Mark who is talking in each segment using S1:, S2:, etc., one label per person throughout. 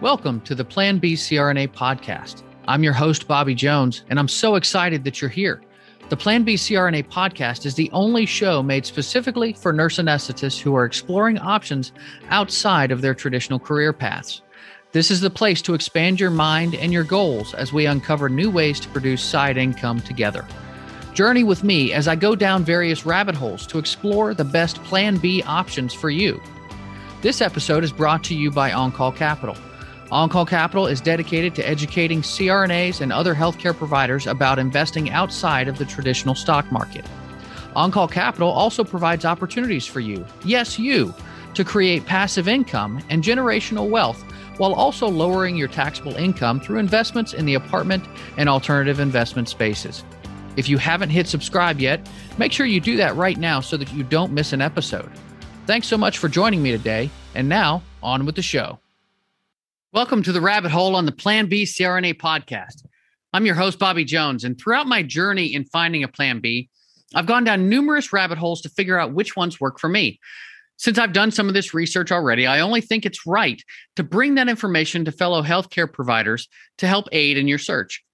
S1: Welcome to the Plan B CRNA podcast. I'm your host, Bobby Jones, and I'm so excited that you're here. The Plan B CRNA podcast is the only show made specifically for nurse anesthetists who are exploring options outside of their traditional career paths. This is the place to expand your mind and your goals as we uncover new ways to produce side income together. Journey with me as I go down various rabbit holes to explore the best Plan B options for you. This episode is brought to you by OnCall Capital. OnCall Capital is dedicated to educating CRNAs and other healthcare providers about investing outside of the traditional stock market. OnCall Capital also provides opportunities for you, yes, you, to create passive income and generational wealth while also lowering your taxable income through investments in the apartment and alternative investment spaces. If you haven't hit subscribe yet, make sure you do that right now so that you don't miss an episode. Thanks so much for joining me today. And now, on with the show. Welcome to the rabbit hole on the Plan B CRNA podcast. I'm your host, Bobby Jones, and throughout my journey in finding a Plan B, I've gone down numerous rabbit holes to figure out which ones work for me. Since I've done some of this research already, I only think it's right to bring that information to fellow healthcare providers to help aid in your search.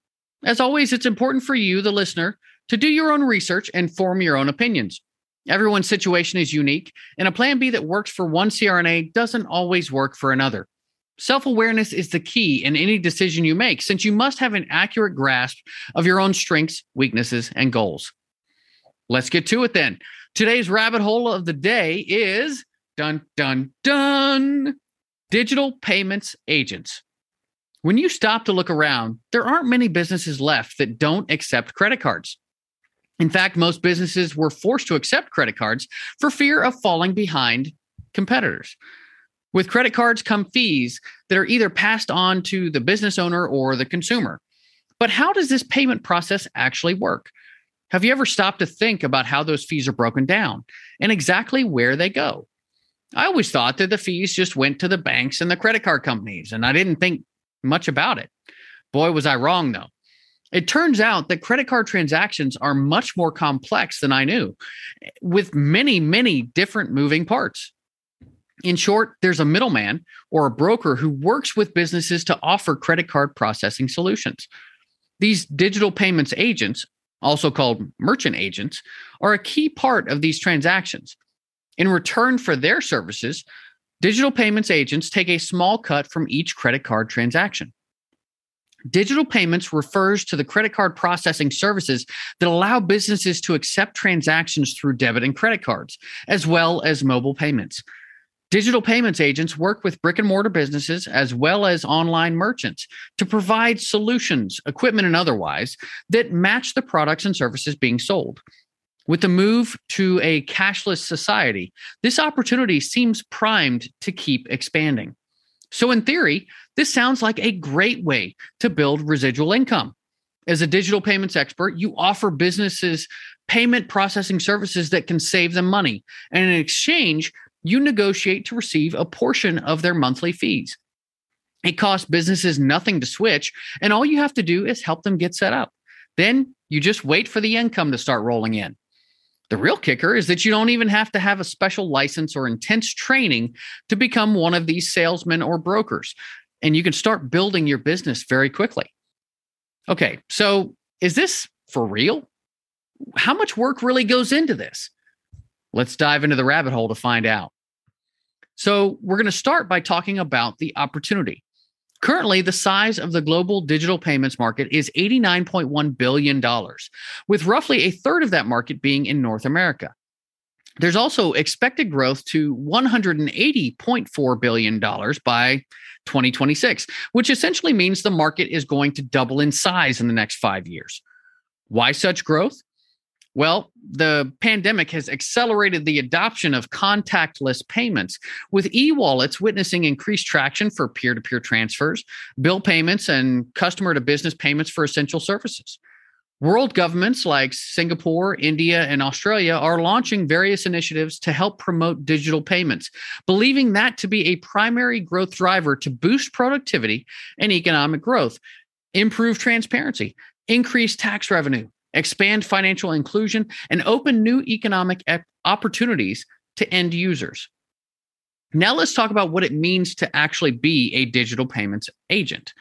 S1: As always, it's important for you, the listener, to do your own research and form your own opinions. Everyone's situation is unique, and a plan B that works for one CRNA doesn't always work for another. Self awareness is the key in any decision you make, since you must have an accurate grasp of your own strengths, weaknesses, and goals. Let's get to it then. Today's rabbit hole of the day is dun, dun, dun digital payments agents. When you stop to look around, there aren't many businesses left that don't accept credit cards. In fact, most businesses were forced to accept credit cards for fear of falling behind competitors. With credit cards come fees that are either passed on to the business owner or the consumer. But how does this payment process actually work? Have you ever stopped to think about how those fees are broken down and exactly where they go? I always thought that the fees just went to the banks and the credit card companies, and I didn't think much about it. Boy, was I wrong though. It turns out that credit card transactions are much more complex than I knew, with many, many different moving parts. In short, there's a middleman or a broker who works with businesses to offer credit card processing solutions. These digital payments agents, also called merchant agents, are a key part of these transactions. In return for their services, digital payments agents take a small cut from each credit card transaction. Digital payments refers to the credit card processing services that allow businesses to accept transactions through debit and credit cards, as well as mobile payments. Digital payments agents work with brick and mortar businesses as well as online merchants to provide solutions, equipment and otherwise, that match the products and services being sold. With the move to a cashless society, this opportunity seems primed to keep expanding. So, in theory, this sounds like a great way to build residual income. As a digital payments expert, you offer businesses payment processing services that can save them money. And in exchange, you negotiate to receive a portion of their monthly fees. It costs businesses nothing to switch, and all you have to do is help them get set up. Then you just wait for the income to start rolling in. The real kicker is that you don't even have to have a special license or intense training to become one of these salesmen or brokers, and you can start building your business very quickly. Okay, so is this for real? How much work really goes into this? Let's dive into the rabbit hole to find out. So, we're going to start by talking about the opportunity. Currently, the size of the global digital payments market is $89.1 billion, with roughly a third of that market being in North America. There's also expected growth to $180.4 billion by 2026, which essentially means the market is going to double in size in the next five years. Why such growth? Well, the pandemic has accelerated the adoption of contactless payments, with e wallets witnessing increased traction for peer to peer transfers, bill payments, and customer to business payments for essential services. World governments like Singapore, India, and Australia are launching various initiatives to help promote digital payments, believing that to be a primary growth driver to boost productivity and economic growth, improve transparency, increase tax revenue, expand financial inclusion, and open new economic opportunities to end users. Now let's talk about what it means to actually be a digital payments agent.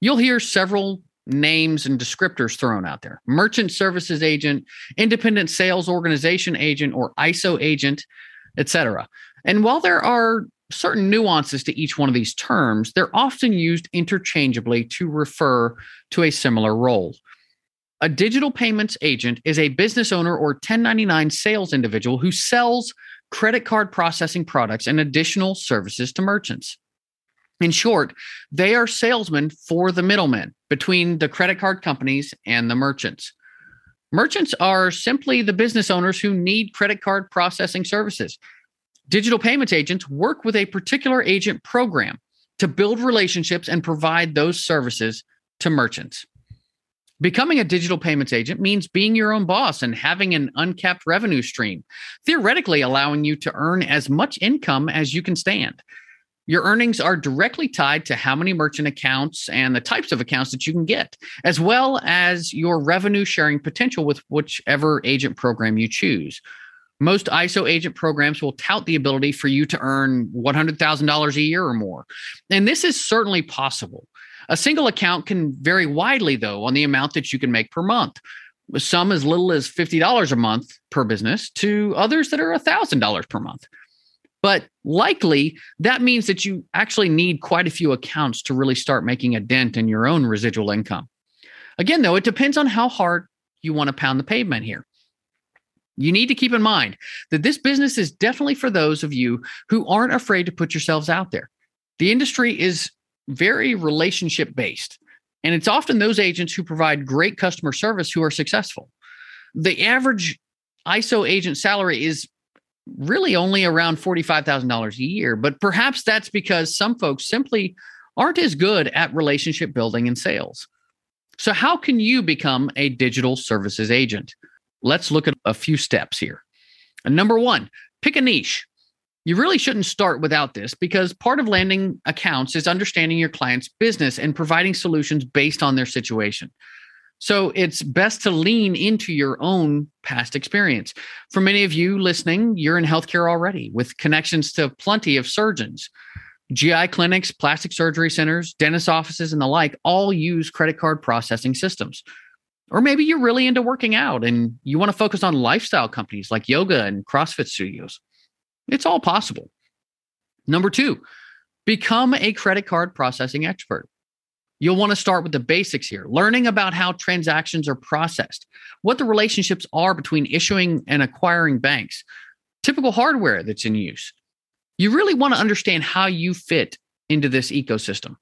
S1: You'll hear several names and descriptors thrown out there merchant services agent, independent sales organization agent, or ISO agent, etc. And while there are certain nuances to each one of these terms, they're often used interchangeably to refer to a similar role. A digital payments agent is a business owner or 1099 sales individual who sells credit card processing products and additional services to merchants. In short, they are salesmen for the middlemen between the credit card companies and the merchants. Merchants are simply the business owners who need credit card processing services. Digital payments agents work with a particular agent program to build relationships and provide those services to merchants. Becoming a digital payments agent means being your own boss and having an uncapped revenue stream, theoretically allowing you to earn as much income as you can stand. Your earnings are directly tied to how many merchant accounts and the types of accounts that you can get, as well as your revenue sharing potential with whichever agent program you choose. Most ISO agent programs will tout the ability for you to earn $100,000 a year or more. And this is certainly possible. A single account can vary widely, though, on the amount that you can make per month. Some as little as $50 a month per business to others that are $1,000 per month. But likely that means that you actually need quite a few accounts to really start making a dent in your own residual income. Again, though, it depends on how hard you want to pound the pavement here. You need to keep in mind that this business is definitely for those of you who aren't afraid to put yourselves out there. The industry is very relationship based, and it's often those agents who provide great customer service who are successful. The average ISO agent salary is really only around $45,000 a year. But perhaps that's because some folks simply aren't as good at relationship building and sales. So, how can you become a digital services agent? Let's look at a few steps here. Number one, pick a niche. You really shouldn't start without this because part of landing accounts is understanding your client's business and providing solutions based on their situation. So it's best to lean into your own past experience. For many of you listening, you're in healthcare already with connections to plenty of surgeons. GI clinics, plastic surgery centers, dentist offices, and the like all use credit card processing systems. Or maybe you're really into working out and you want to focus on lifestyle companies like yoga and CrossFit studios. It's all possible. Number two, become a credit card processing expert. You'll want to start with the basics here, learning about how transactions are processed, what the relationships are between issuing and acquiring banks, typical hardware that's in use. You really want to understand how you fit into this ecosystem.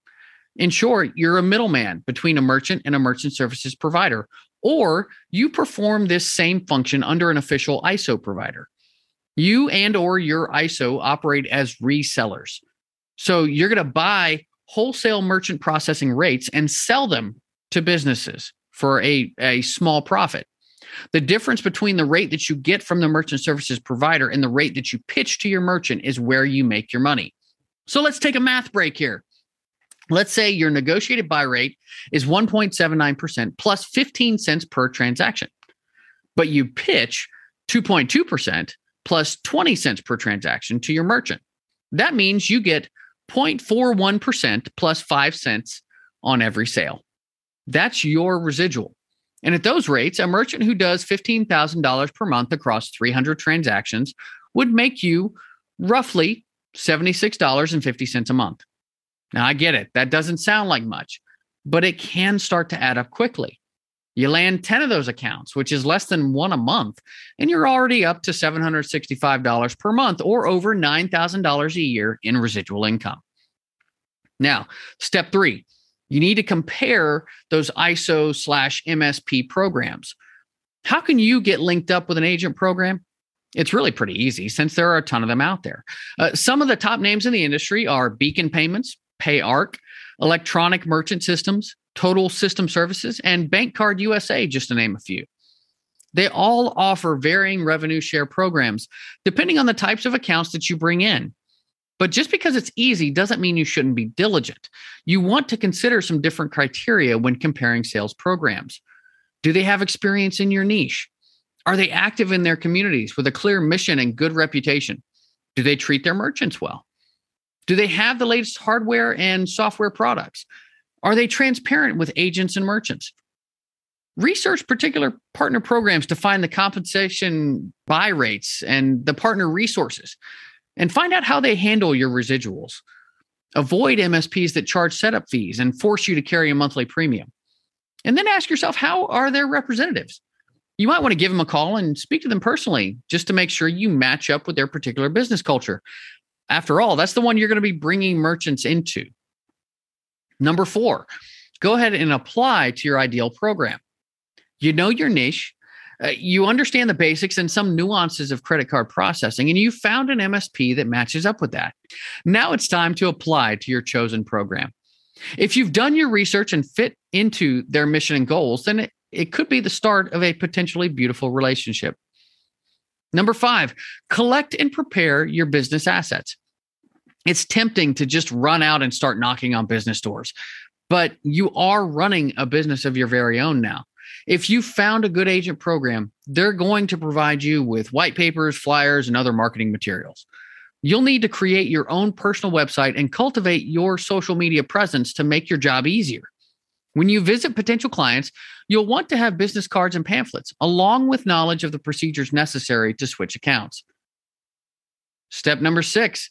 S1: In short, you're a middleman between a merchant and a merchant services provider, or you perform this same function under an official ISO provider. You and or your ISO operate as resellers. So you're going to buy wholesale merchant processing rates and sell them to businesses for a, a small profit. The difference between the rate that you get from the merchant services provider and the rate that you pitch to your merchant is where you make your money. So let's take a math break here. Let's say your negotiated buy rate is 1.79% plus 15 cents per transaction, but you pitch 2.2% plus 20 cents per transaction to your merchant. That means you get 0.41% plus 5 cents on every sale. That's your residual. And at those rates, a merchant who does $15,000 per month across 300 transactions would make you roughly $76.50 a month. Now, I get it. That doesn't sound like much, but it can start to add up quickly. You land 10 of those accounts, which is less than one a month, and you're already up to $765 per month or over $9,000 a year in residual income. Now, step three, you need to compare those ISO slash MSP programs. How can you get linked up with an agent program? It's really pretty easy since there are a ton of them out there. Uh, some of the top names in the industry are Beacon Payments, PayArc, Electronic Merchant Systems, Total System Services, and Bank Card USA, just to name a few. They all offer varying revenue share programs depending on the types of accounts that you bring in. But just because it's easy doesn't mean you shouldn't be diligent. You want to consider some different criteria when comparing sales programs. Do they have experience in your niche? Are they active in their communities with a clear mission and good reputation? Do they treat their merchants well? Do they have the latest hardware and software products? Are they transparent with agents and merchants? Research particular partner programs to find the compensation buy rates and the partner resources and find out how they handle your residuals. Avoid MSPs that charge setup fees and force you to carry a monthly premium. And then ask yourself, how are their representatives? You might want to give them a call and speak to them personally just to make sure you match up with their particular business culture. After all, that's the one you're going to be bringing merchants into. Number four, go ahead and apply to your ideal program. You know your niche, uh, you understand the basics and some nuances of credit card processing, and you found an MSP that matches up with that. Now it's time to apply to your chosen program. If you've done your research and fit into their mission and goals, then it, it could be the start of a potentially beautiful relationship. Number five, collect and prepare your business assets. It's tempting to just run out and start knocking on business doors, but you are running a business of your very own now. If you found a good agent program, they're going to provide you with white papers, flyers, and other marketing materials. You'll need to create your own personal website and cultivate your social media presence to make your job easier. When you visit potential clients, you'll want to have business cards and pamphlets, along with knowledge of the procedures necessary to switch accounts. Step number six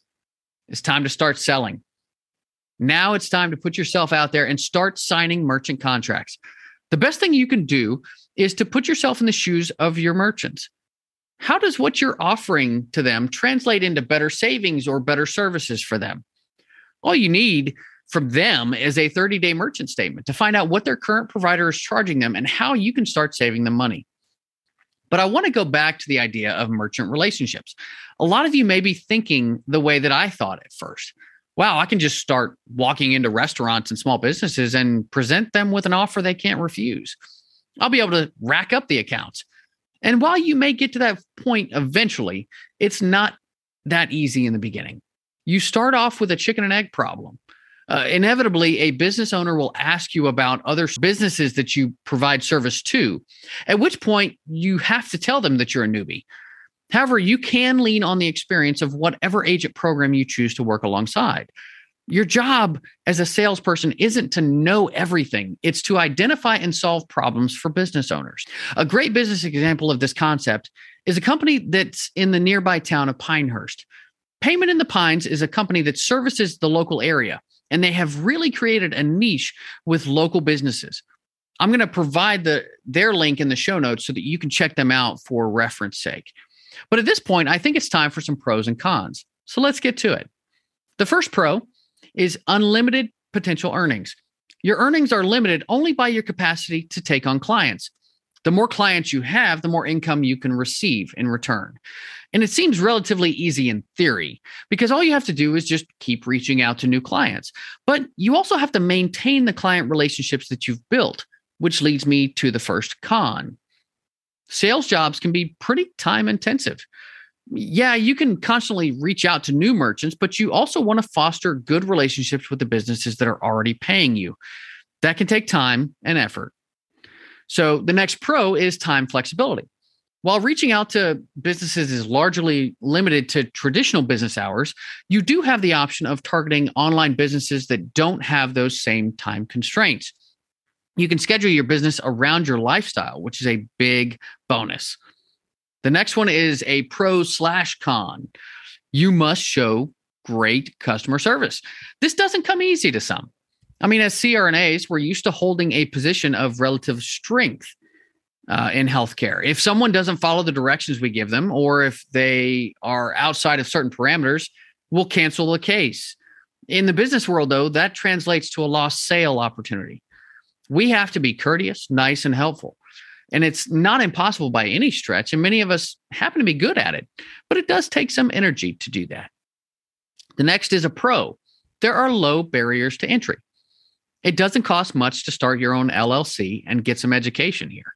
S1: it's time to start selling. Now it's time to put yourself out there and start signing merchant contracts. The best thing you can do is to put yourself in the shoes of your merchants. How does what you're offering to them translate into better savings or better services for them? All you need from them is a 30 day merchant statement to find out what their current provider is charging them and how you can start saving them money. But I want to go back to the idea of merchant relationships. A lot of you may be thinking the way that I thought at first. Wow, I can just start walking into restaurants and small businesses and present them with an offer they can't refuse. I'll be able to rack up the accounts. And while you may get to that point eventually, it's not that easy in the beginning. You start off with a chicken and egg problem uh, inevitably a business owner will ask you about other businesses that you provide service to, at which point you have to tell them that you're a newbie. However, you can lean on the experience of whatever agent program you choose to work alongside. Your job as a salesperson isn't to know everything, it's to identify and solve problems for business owners. A great business example of this concept is a company that's in the nearby town of Pinehurst. Payment in the Pines is a company that services the local area and they have really created a niche with local businesses. I'm going to provide the their link in the show notes so that you can check them out for reference sake. But at this point, I think it's time for some pros and cons. So let's get to it. The first pro is unlimited potential earnings. Your earnings are limited only by your capacity to take on clients. The more clients you have, the more income you can receive in return. And it seems relatively easy in theory because all you have to do is just keep reaching out to new clients. But you also have to maintain the client relationships that you've built, which leads me to the first con. Sales jobs can be pretty time intensive. Yeah, you can constantly reach out to new merchants, but you also want to foster good relationships with the businesses that are already paying you. That can take time and effort. So the next pro is time flexibility. While reaching out to businesses is largely limited to traditional business hours, you do have the option of targeting online businesses that don't have those same time constraints. You can schedule your business around your lifestyle, which is a big bonus. The next one is a pro slash con. You must show great customer service. This doesn't come easy to some. I mean, as CRNAs, we're used to holding a position of relative strength uh, in healthcare. If someone doesn't follow the directions we give them, or if they are outside of certain parameters, we'll cancel the case. In the business world, though, that translates to a lost sale opportunity. We have to be courteous, nice, and helpful. And it's not impossible by any stretch. And many of us happen to be good at it, but it does take some energy to do that. The next is a pro. There are low barriers to entry. It doesn't cost much to start your own LLC and get some education here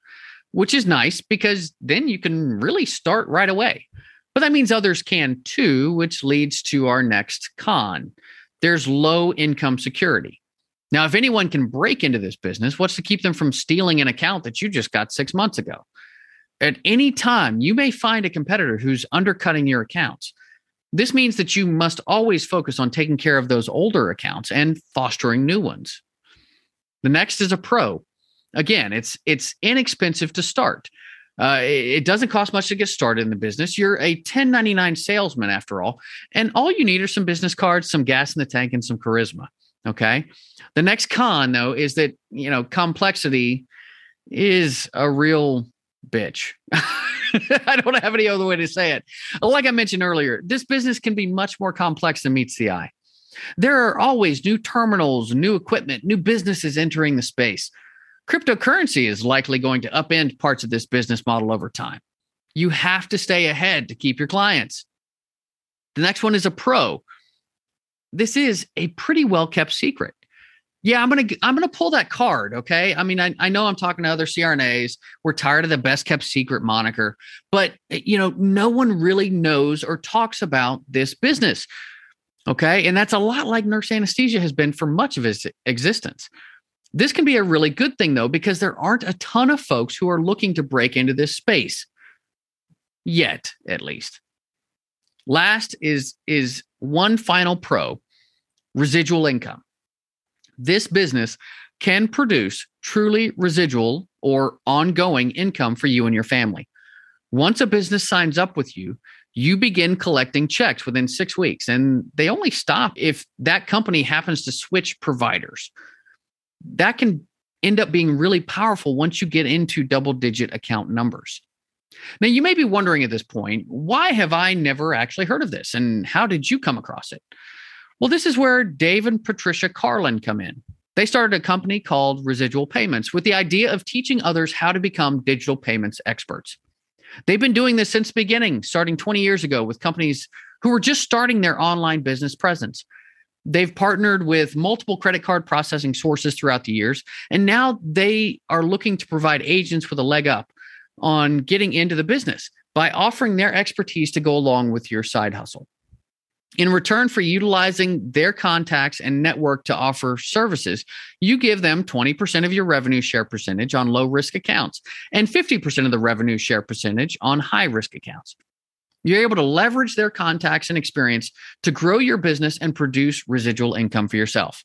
S1: which is nice because then you can really start right away. But that means others can too, which leads to our next con. There's low income security. Now, if anyone can break into this business, what's to keep them from stealing an account that you just got six months ago? At any time, you may find a competitor who's undercutting your accounts. This means that you must always focus on taking care of those older accounts and fostering new ones. The next is a pro. Again, it's it's inexpensive to start. Uh, it doesn't cost much to get started in the business. You're a 1099 salesman after all, and all you need are some business cards, some gas in the tank, and some charisma. Okay. The next con, though, is that you know complexity is a real bitch. I don't have any other way to say it. Like I mentioned earlier, this business can be much more complex than meets the eye. There are always new terminals, new equipment, new businesses entering the space. Cryptocurrency is likely going to upend parts of this business model over time. You have to stay ahead to keep your clients. The next one is a pro. This is a pretty well kept secret. Yeah, I'm gonna I'm gonna pull that card. Okay. I mean, I, I know I'm talking to other CRNAs. We're tired of the best kept secret moniker, but eh, you know, no one really knows or talks about this business. Okay. And that's a lot like nurse anesthesia has been for much of its existence. This can be a really good thing though, because there aren't a ton of folks who are looking to break into this space yet, at least. Last is is one final pro residual income this business can produce truly residual or ongoing income for you and your family. Once a business signs up with you, you begin collecting checks within six weeks, and they only stop if that company happens to switch providers. That can end up being really powerful once you get into double digit account numbers. Now, you may be wondering at this point, why have I never actually heard of this? And how did you come across it? Well, this is where Dave and Patricia Carlin come in. They started a company called Residual Payments with the idea of teaching others how to become digital payments experts. They've been doing this since the beginning, starting 20 years ago with companies who were just starting their online business presence. They've partnered with multiple credit card processing sources throughout the years, and now they are looking to provide agents with a leg up on getting into the business by offering their expertise to go along with your side hustle. In return for utilizing their contacts and network to offer services, you give them 20% of your revenue share percentage on low risk accounts and 50% of the revenue share percentage on high risk accounts. You're able to leverage their contacts and experience to grow your business and produce residual income for yourself.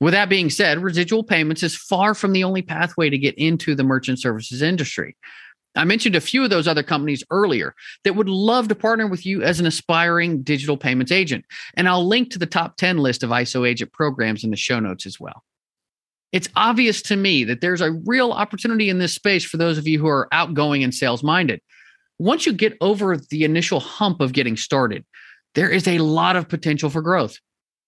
S1: With that being said, residual payments is far from the only pathway to get into the merchant services industry. I mentioned a few of those other companies earlier that would love to partner with you as an aspiring digital payments agent. And I'll link to the top 10 list of ISO agent programs in the show notes as well. It's obvious to me that there's a real opportunity in this space for those of you who are outgoing and sales minded. Once you get over the initial hump of getting started, there is a lot of potential for growth.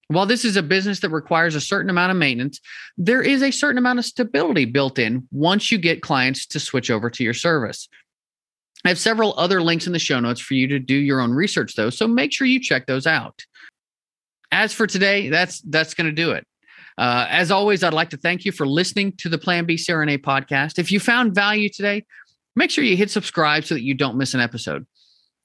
S1: While this is a business that requires a certain amount of maintenance, there is a certain amount of stability built in once you get clients to switch over to your service. I have several other links in the show notes for you to do your own research though, so make sure you check those out. As for today, that's that's going to do it. Uh, as always, I'd like to thank you for listening to the Plan B CRNA podcast. If you found value today, make sure you hit subscribe so that you don't miss an episode.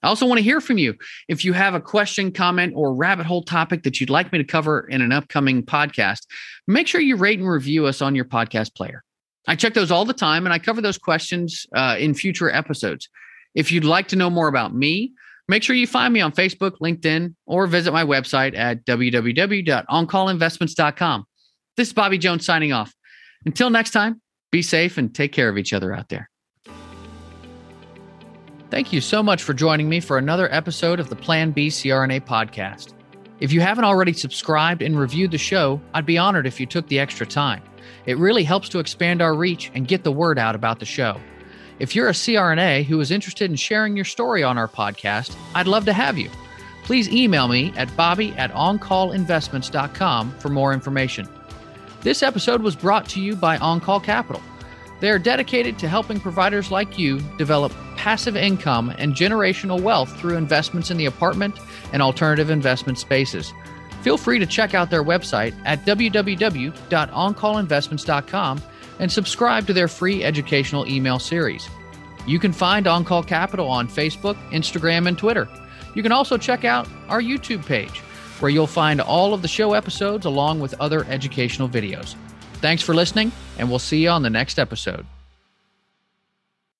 S1: I also want to hear from you. If you have a question, comment, or rabbit hole topic that you'd like me to cover in an upcoming podcast, make sure you rate and review us on your podcast player. I check those all the time and I cover those questions uh, in future episodes. If you'd like to know more about me, make sure you find me on Facebook, LinkedIn, or visit my website at www.oncallinvestments.com. This is Bobby Jones signing off. Until next time, be safe and take care of each other out there. Thank you so much for joining me for another episode of the Plan B CRNA podcast. If you haven't already subscribed and reviewed the show, I'd be honored if you took the extra time. It really helps to expand our reach and get the word out about the show. If you're a CRNA who is interested in sharing your story on our podcast, I'd love to have you. Please email me at bobby at oncallinvestments.com for more information. This episode was brought to you by OnCall Capital. They are dedicated to helping providers like you develop passive income and generational wealth through investments in the apartment and alternative investment spaces. Feel free to check out their website at www.oncallinvestments.com and subscribe to their free educational email series. You can find OnCall Capital on Facebook, Instagram, and Twitter. You can also check out our YouTube page, where you'll find all of the show episodes along with other educational videos. Thanks for listening, and we'll see you on the next episode.